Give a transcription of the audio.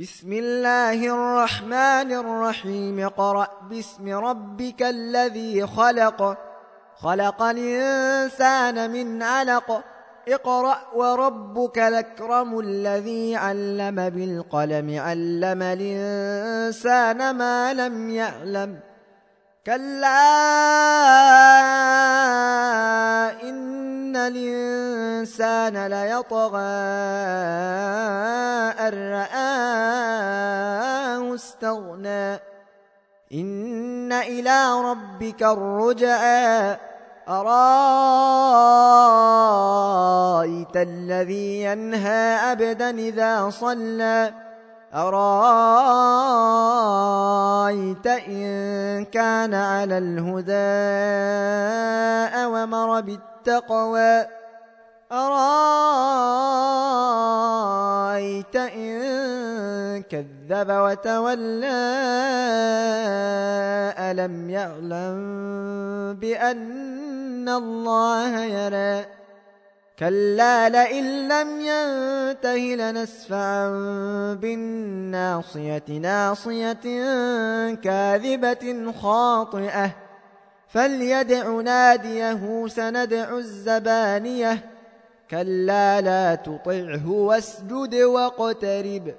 بسم الله الرحمن الرحيم. قرأ باسم ربك الذي خلق. خلق الإنسان من علق. اقرأ وربك الأكرم الذي علم بالقلم. علم الإنسان ما لم يعلم. كلا إن الإنسان ليطغى أن رآه استغنى إن إلى ربك الرجعى. أرأيت الذي ينهى أبدا إذا صلى؟ أرأيت إن كان على الهدى أومر بالتقوى؟ أرأيت كذب وتولى ألم يعلم بأن الله يرى؟ كلا لئن لم ينته لنسفعا بالناصية ناصية كاذبة خاطئة. فليدع ناديه سندع الزبانية. كلا لا تطعه واسجد واقترب.